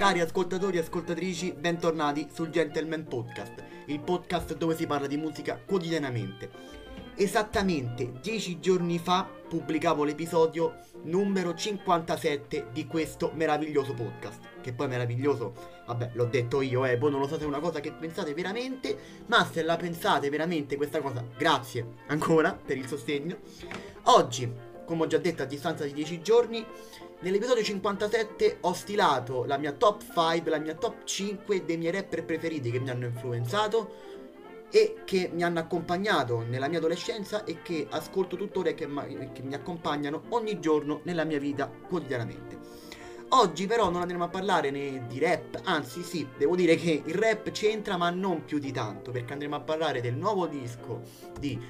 Cari ascoltatori e ascoltatrici, bentornati sul Gentleman Podcast, il podcast dove si parla di musica quotidianamente. Esattamente dieci giorni fa pubblicavo l'episodio numero 57 di questo meraviglioso podcast. Che poi meraviglioso, vabbè, l'ho detto io, eh, voi non lo so se è una cosa che pensate veramente, ma se la pensate veramente questa cosa, grazie ancora per il sostegno. Oggi, come ho già detto a distanza di 10 giorni, Nell'episodio 57 ho stilato la mia top 5, la mia top 5 dei miei rapper preferiti che mi hanno influenzato e che mi hanno accompagnato nella mia adolescenza e che ascolto tuttora e che, che mi accompagnano ogni giorno nella mia vita quotidianamente. Oggi però non andremo a parlare né di rap, anzi sì, devo dire che il rap c'entra ma non più di tanto, perché andremo a parlare del nuovo disco di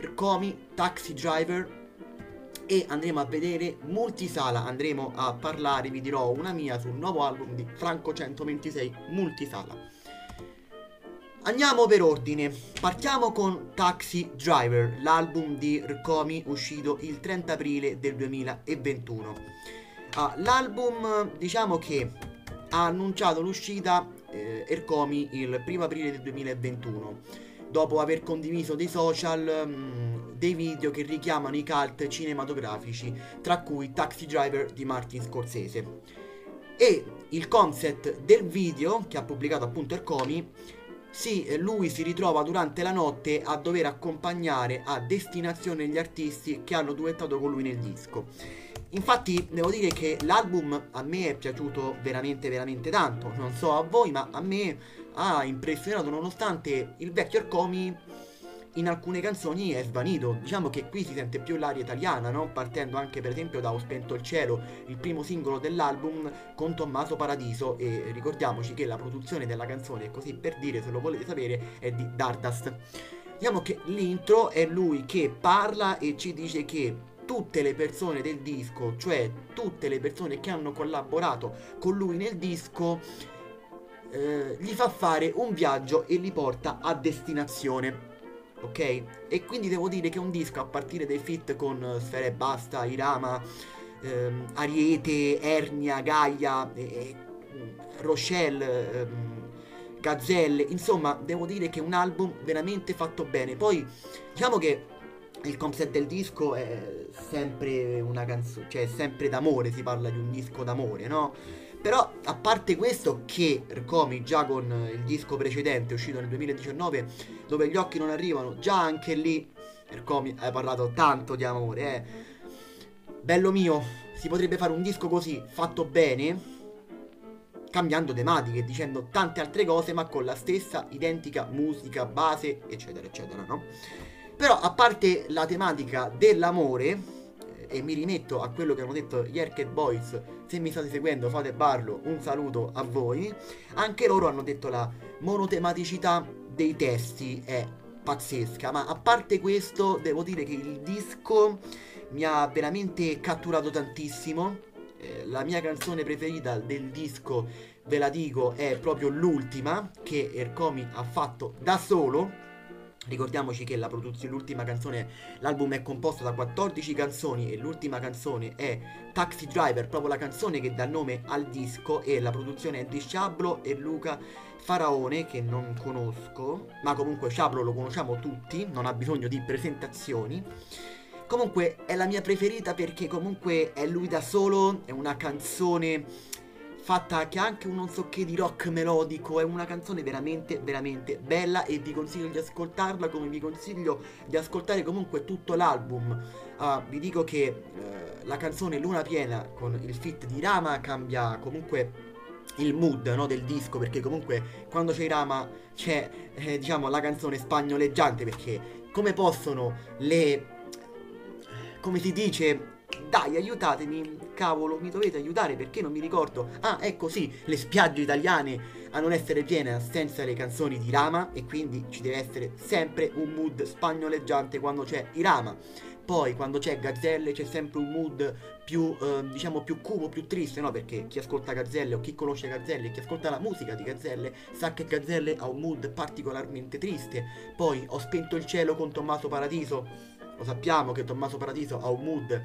Rkomi, Taxi Driver, e andremo a vedere Multisala, andremo a parlare, vi dirò una mia sul nuovo album di Franco 126 Multisala. Andiamo per ordine, partiamo con Taxi Driver, l'album di Rkomi uscito il 30 aprile del 2021. Ah, l'album diciamo che ha annunciato l'uscita eh, Rkomi il 1 aprile del 2021 dopo aver condiviso dei social mh, mm, dei video che richiamano i cult cinematografici, tra cui Taxi Driver di Martin Scorsese. E il concept del video che ha pubblicato appunto Ercomi sì, lui si ritrova durante la notte a dover accompagnare a destinazione gli artisti che hanno duettato con lui nel disco. Infatti devo dire che l'album a me è piaciuto veramente veramente tanto, non so a voi ma a me ha impressionato nonostante il vecchio Arcomi in alcune canzoni è svanito. Diciamo che qui si sente più l'aria italiana, no? Partendo anche per esempio da Ho spento il cielo, il primo singolo dell'album con Tommaso Paradiso e ricordiamoci che la produzione della canzone, così per dire se lo volete sapere, è di Dardust. Diciamo che l'intro è lui che parla e ci dice che tutte le persone del disco, cioè tutte le persone che hanno collaborato con lui nel disco, eh, gli fa fare un viaggio e li porta a destinazione. Ok? E quindi devo dire che un disco a partire dai fit con Sfere Basta, Irama, ehm, Ariete, Ernia, Gaia, eh, Rochelle, ehm, Gazzelle, insomma, devo dire che è un album veramente fatto bene. Poi, diciamo che il concept del disco è sempre una canzone, cioè sempre d'amore, si parla di un disco d'amore, no? Però a parte questo che Rcomi già con il disco precedente uscito nel 2019 dove gli occhi non arrivano, già anche lì Rcomi hai parlato tanto di amore, eh. Bello mio, si potrebbe fare un disco così fatto bene cambiando tematiche, dicendo tante altre cose ma con la stessa identica musica, base, eccetera, eccetera, no? Però a parte la tematica dell'amore e mi rimetto a quello che hanno detto gli Arcade Boys se mi state seguendo fate barlo un saluto a voi. Anche loro hanno detto la monotematicità dei testi è pazzesca. Ma a parte questo devo dire che il disco mi ha veramente catturato tantissimo. Eh, la mia canzone preferita del disco ve la dico è proprio l'ultima che Ercomi ha fatto da solo Ricordiamoci che la produzione, l'ultima canzone, l'album è composto da 14 canzoni e l'ultima canzone è Taxi Driver, proprio la canzone che dà nome al disco e la produzione è di Sciablo e Luca Faraone che non conosco, ma comunque Sciablo lo conosciamo tutti, non ha bisogno di presentazioni. Comunque è la mia preferita perché comunque è lui da solo, è una canzone fatta che ha anche un non so che di rock melodico, è una canzone veramente veramente bella e vi consiglio di ascoltarla come vi consiglio di ascoltare comunque tutto l'album. Uh, vi dico che uh, la canzone Luna Piena con il fit di Rama cambia comunque il mood no, del disco perché comunque quando c'è Rama c'è eh, diciamo la canzone spagnoleggiante perché come possono le come si dice dai aiutatemi, cavolo, mi dovete aiutare perché non mi ricordo. Ah, ecco sì, le spiagge italiane a non essere piene senza le canzoni di Rama e quindi ci deve essere sempre un mood spagnoleggiante quando c'è Irama. Poi quando c'è Gazzelle c'è sempre un mood più, eh, diciamo, più cubo, più triste, no? Perché chi ascolta Gazzelle o chi conosce Gazzelle, chi ascolta la musica di Gazzelle, sa che Gazzelle ha un mood particolarmente triste. Poi ho spento il cielo con Tommaso Paradiso, lo sappiamo che Tommaso Paradiso ha un mood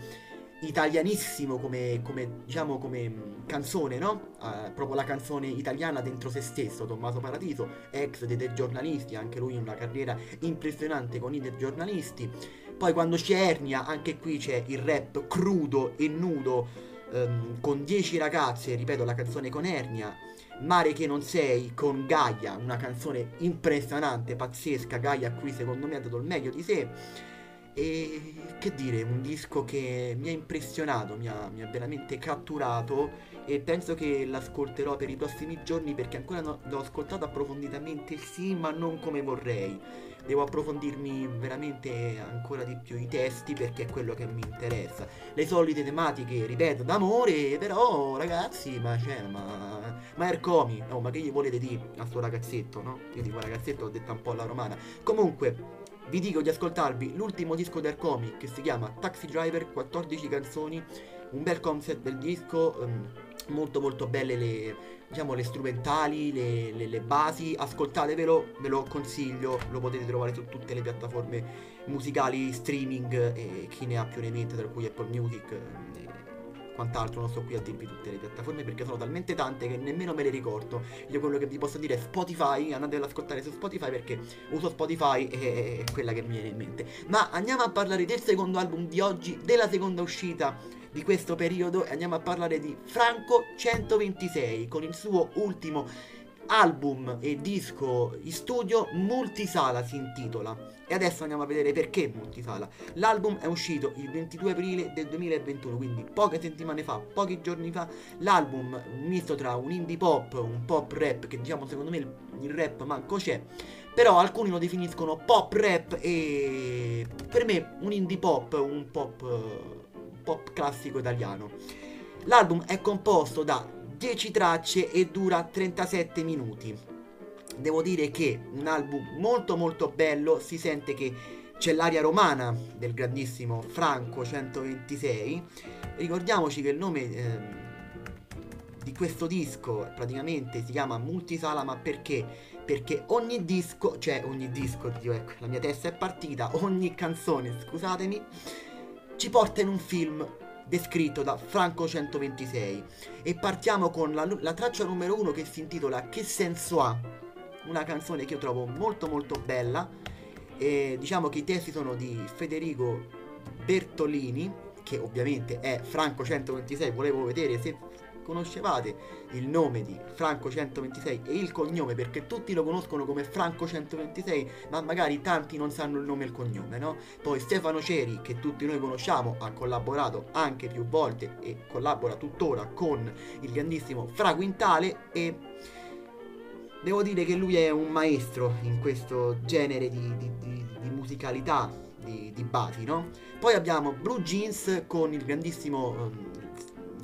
italianissimo come, come, diciamo, come mm, canzone, no? Uh, proprio la canzone italiana dentro se stesso, Tommaso Paradiso, ex dei giornalisti, anche lui una carriera impressionante con i giornalisti. Poi quando c'è Ernia, anche qui c'è il rap crudo e nudo, um, con 10 ragazze, ripeto la canzone con Ernia. Mare che non sei con Gaia, una canzone impressionante, pazzesca, Gaia qui secondo me ha dato il meglio di sé e che dire, un disco che mi ha impressionato, mi ha, mi ha, veramente catturato e penso che l'ascolterò per i prossimi giorni perché ancora non l'ho ascoltato approfonditamente, sì, ma non come vorrei. Devo approfondirmi veramente ancora di più i testi perché è quello che mi interessa. Le solite tematiche, ripeto, d'amore, però ragazzi, ma c'è, ma, ma Ercomi, oh, ma che gli volete dire a sto ragazzetto, no? Io dico ragazzetto, ho detto un po' alla romana. Comunque, vi dico di ascoltarvi l'ultimo disco del comic che si chiama Taxi Driver, 14 canzoni, un bel concept del disco, um, molto molto belle le, diciamo, le strumentali, le, le, le, basi, ascoltatevelo, ve lo consiglio, lo potete trovare su tutte le piattaforme musicali, streaming e chi ne ha più ne mette, tra cui Apple Music. E, quant'altro non sto qui a dirvi tutte le piattaforme perché sono talmente tante che nemmeno me le ricordo. Io quello che vi posso dire è Spotify, andate ad ascoltare su Spotify perché uso Spotify e è quella che mi viene in mente. Ma andiamo a parlare del secondo album di oggi, della seconda uscita di questo periodo e andiamo a parlare di Franco 126 con il suo ultimo album e disco in studio Multisala si intitola. E adesso andiamo a vedere perché Multisala. L'album è uscito il 22 aprile del 2021, quindi poche settimane fa, pochi giorni fa. L'album misto tra un indie pop, un pop rap, che diciamo secondo me il, il rap manco c'è. Però alcuni lo definiscono pop rap e per me un indie pop, un pop, un pop classico italiano. L'album è composto da 10 tracce e dura 37 minuti. Devo dire che un album molto molto bello, si sente che c'è l'aria romana del grandissimo Franco 126. Ricordiamoci che il nome eh, di questo disco praticamente si chiama Multisala, ma perché? Perché ogni disco, cioè ogni disco, Dio, ecco, la mia testa è partita, ogni canzone, scusatemi, ci porta in un film descritto da Franco 126 e partiamo con la, la traccia numero uno che si intitola Che senso ha? Una canzone che io trovo molto molto bella e diciamo che i testi sono di Federico Bertolini che ovviamente è Franco 126 volevo vedere se conoscevate il nome di Franco 126 e il cognome perché tutti lo conoscono come Franco 126 ma magari tanti non sanno il nome e il cognome no? poi Stefano Ceri che tutti noi conosciamo ha collaborato anche più volte e collabora tuttora con il grandissimo Fra Quintale e devo dire che lui è un maestro in questo genere di, di, di, di musicalità di, di basi no? poi abbiamo Blue Jeans con il grandissimo um,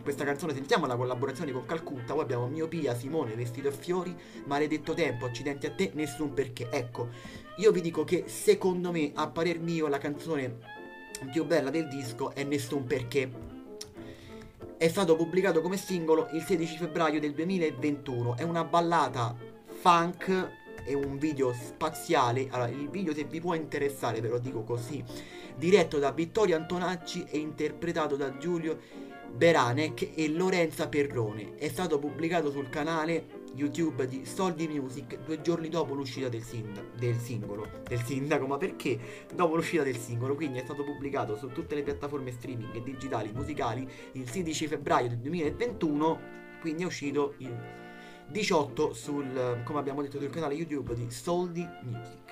questa canzone sentiamo la collaborazione con Calcutta, poi abbiamo Miopia, Simone, Vestito e Fiori, Maledetto Tempo, Accidenti a te, Nessun Perché. Ecco, io vi dico che secondo me, a parer mio, la canzone più bella del disco è Nessun Perché. È stato pubblicato come singolo il 16 febbraio del 2021, è una ballata funk e un video spaziale. Allora, il video se vi può interessare, ve lo dico così, diretto da Vittorio Antonacci e interpretato da Giulio Beranek e Lorenza Perrone. È stato pubblicato sul canale YouTube di Soldi Music due giorni dopo l'uscita del, sinda- del singolo. Del sindaco, ma perché? Dopo l'uscita del singolo, quindi è stato pubblicato su tutte le piattaforme streaming e digitali musicali il 16 febbraio del 2021, quindi è uscito il 18 sul, come abbiamo detto, sul canale YouTube di Soldi Music.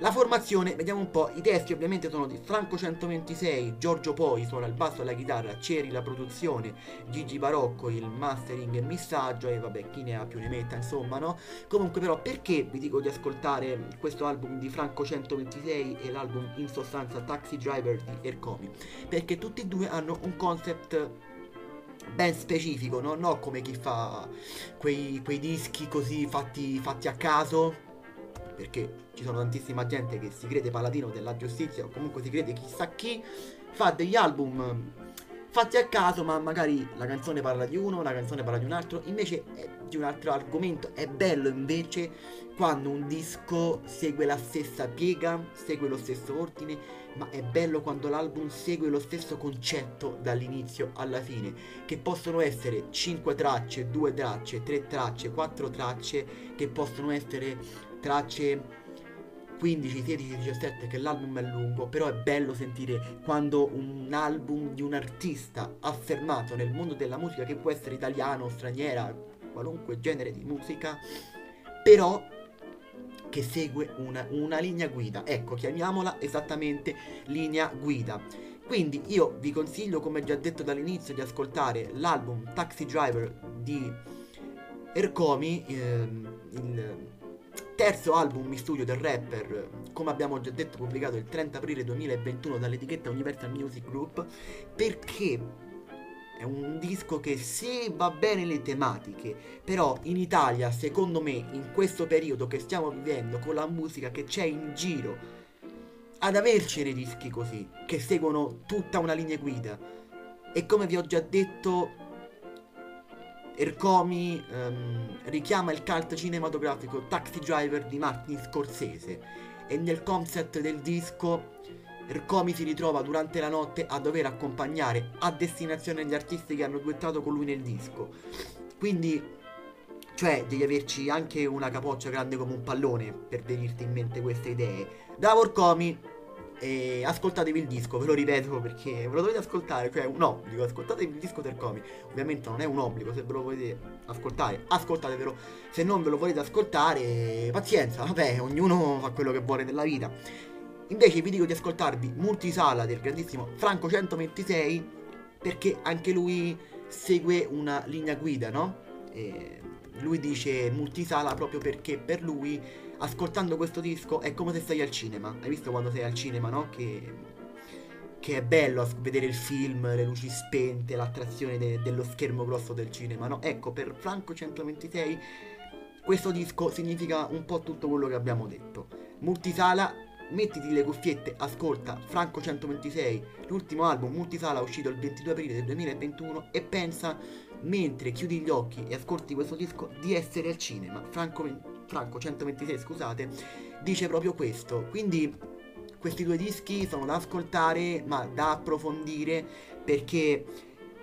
La formazione, vediamo un po', i testi ovviamente sono di Franco 126, Giorgio Poi suona il basso e la chitarra, Ceri la produzione, Gigi Barocco il mastering e missaggio e vabbè chi ne ha più ne metta insomma no? Comunque però perché vi dico di ascoltare questo album di Franco 126 e l'album in sostanza Taxi Driver di Ercomi? Perché tutti e due hanno un concept ben specifico, no? non come chi fa quei, quei dischi così fatti, fatti a caso perché ci sono tantissima gente che si crede paladino della giustizia o comunque si crede chissà chi, fa degli album fatti a caso, ma magari la canzone parla di uno, la canzone parla di un altro, invece è di un altro argomento. È bello invece quando un disco segue la stessa piega, segue lo stesso ordine, ma è bello quando l'album segue lo stesso concetto dall'inizio alla fine, che possono essere 5 tracce, 2 tracce, 3 tracce, 4 tracce, che possono essere tracce 15, 16, 17 che l'album è lungo, però è bello sentire quando un album di un artista affermato nel mondo della musica, che può essere italiano, straniera, qualunque genere di musica, però che segue una, una linea guida. Ecco, chiamiamola esattamente linea guida. Quindi io vi consiglio, come già detto dall'inizio, di ascoltare l'album Taxi Driver di Ercomi, ehm, il terzo album in studio del rapper, come abbiamo già detto, pubblicato il 30 aprile 2021 dall'etichetta Universal Music Group, perché è un disco che se va bene le tematiche, però in Italia, secondo me, in questo periodo che stiamo vivendo, con la musica che c'è in giro, ad avercene dischi così, che seguono tutta una linea guida, e come vi ho già detto, Ercomi um, richiama il cult cinematografico Taxi Driver di Martin Scorsese e nel concept del disco Ercomi si ritrova durante la notte a dover accompagnare a destinazione gli artisti che hanno duettato con lui nel disco. Quindi, cioè, devi averci anche una capoccia grande come un pallone per venirti in mente queste idee. Bravo Ercomi, e ascoltatevi il disco, ve lo ripeto perché ve lo dovete ascoltare, cioè un obbligo, ascoltatevi il disco del comic. Ovviamente non è un obbligo, se ve lo volete ascoltare, ascoltatevelo. Se non ve lo volete ascoltare, pazienza, vabbè, ognuno fa quello che vuole nella vita. Invece vi dico di ascoltarvi Multisala del grandissimo Franco 126 perché anche lui segue una linea guida, no? E lui dice multisala proprio perché per lui ascoltando questo disco è come se stai al cinema. Hai visto quando sei al cinema, no? Che, che è bello vedere il film, le luci spente, l'attrazione de- dello schermo grosso del cinema, no? Ecco, per Franco 126 questo disco significa un po' tutto quello che abbiamo detto. Multisala, mettiti le cuffiette, ascolta Franco 126, l'ultimo album Multisala uscito il 22 aprile del 2021 e pensa mentre chiudi gli occhi e ascolti questo disco di essere al cinema. Franco, Franco 126, scusate, dice proprio questo. Quindi questi due dischi sono da ascoltare, ma da approfondire perché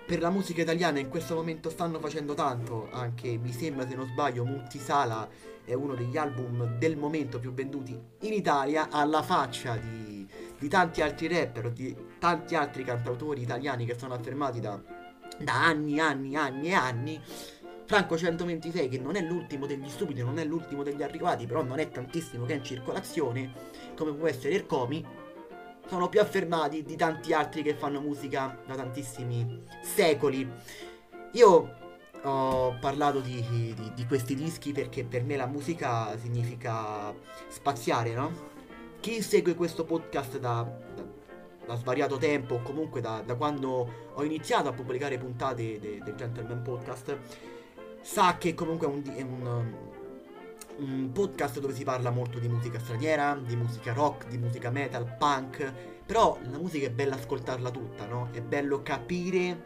per la musica italiana in questo momento stanno facendo tanto, anche mi sembra se non sbaglio Multisala è uno degli album del momento più venduti in Italia, alla faccia di, di tanti altri rapper, di tanti altri cantautori italiani che sono affermati da da anni, anni, anni e anni. Franco 126, che non è l'ultimo degli stupidi, non è l'ultimo degli arrivati, però non è tantissimo che è in circolazione, come può essere Ercomi, sono più affermati di tanti altri che fanno musica da tantissimi secoli. Io ho parlato di, di, di, questi dischi perché per me la musica significa spaziare, no? Chi segue questo podcast da, da da svariato tempo, comunque da, da, quando ho iniziato a pubblicare puntate de, del Gentleman Podcast, sa che comunque è un, è un, un podcast dove si parla molto di musica straniera, di musica rock, di musica metal, punk, però la musica è bella ascoltarla tutta, no? È bello capire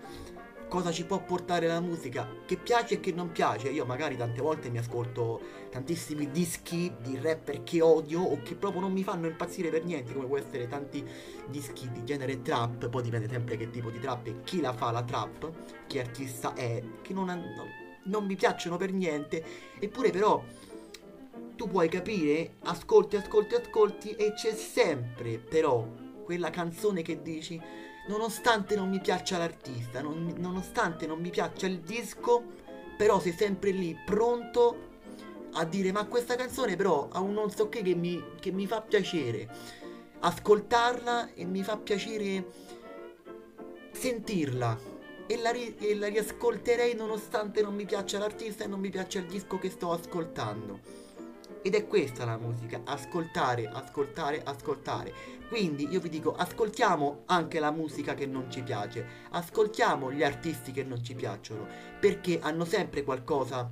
cosa ci può portare la musica, che piace e che non piace. Io magari tante volte mi ascolto tantissimi dischi di rapper che odio o che proprio non mi fanno impazzire per niente, come può essere tanti dischi di genere trap, poi dipende sempre che tipo di trap e chi la fa la trap, chi artista è, che non, non, non mi piacciono per niente, eppure però tu puoi capire, ascolti, ascolti, ascolti e c'è sempre però quella canzone che dici nonostante non mi piaccia l'artista, non, nonostante non mi piaccia il disco, però sei sempre lì pronto a dire ma questa canzone però ha un non so che che mi, che mi fa piacere ascoltarla e mi fa piacere sentirla e la, ri- e la riascolterei nonostante non mi piaccia l'artista e non mi piaccia il disco che sto ascoltando. Ed è questa la musica, ascoltare, ascoltare, ascoltare. Quindi io vi dico, ascoltiamo anche la musica che non ci piace, ascoltiamo gli artisti che non ci piacciono, perché hanno sempre qualcosa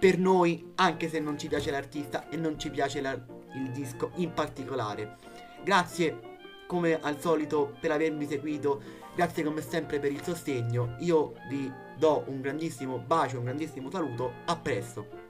per noi, anche se non ci piace l'artista e non ci piace la, il disco in particolare. Grazie come al solito per avermi seguito, grazie come sempre per il sostegno, io vi do un grandissimo bacio, un grandissimo saluto, a presto!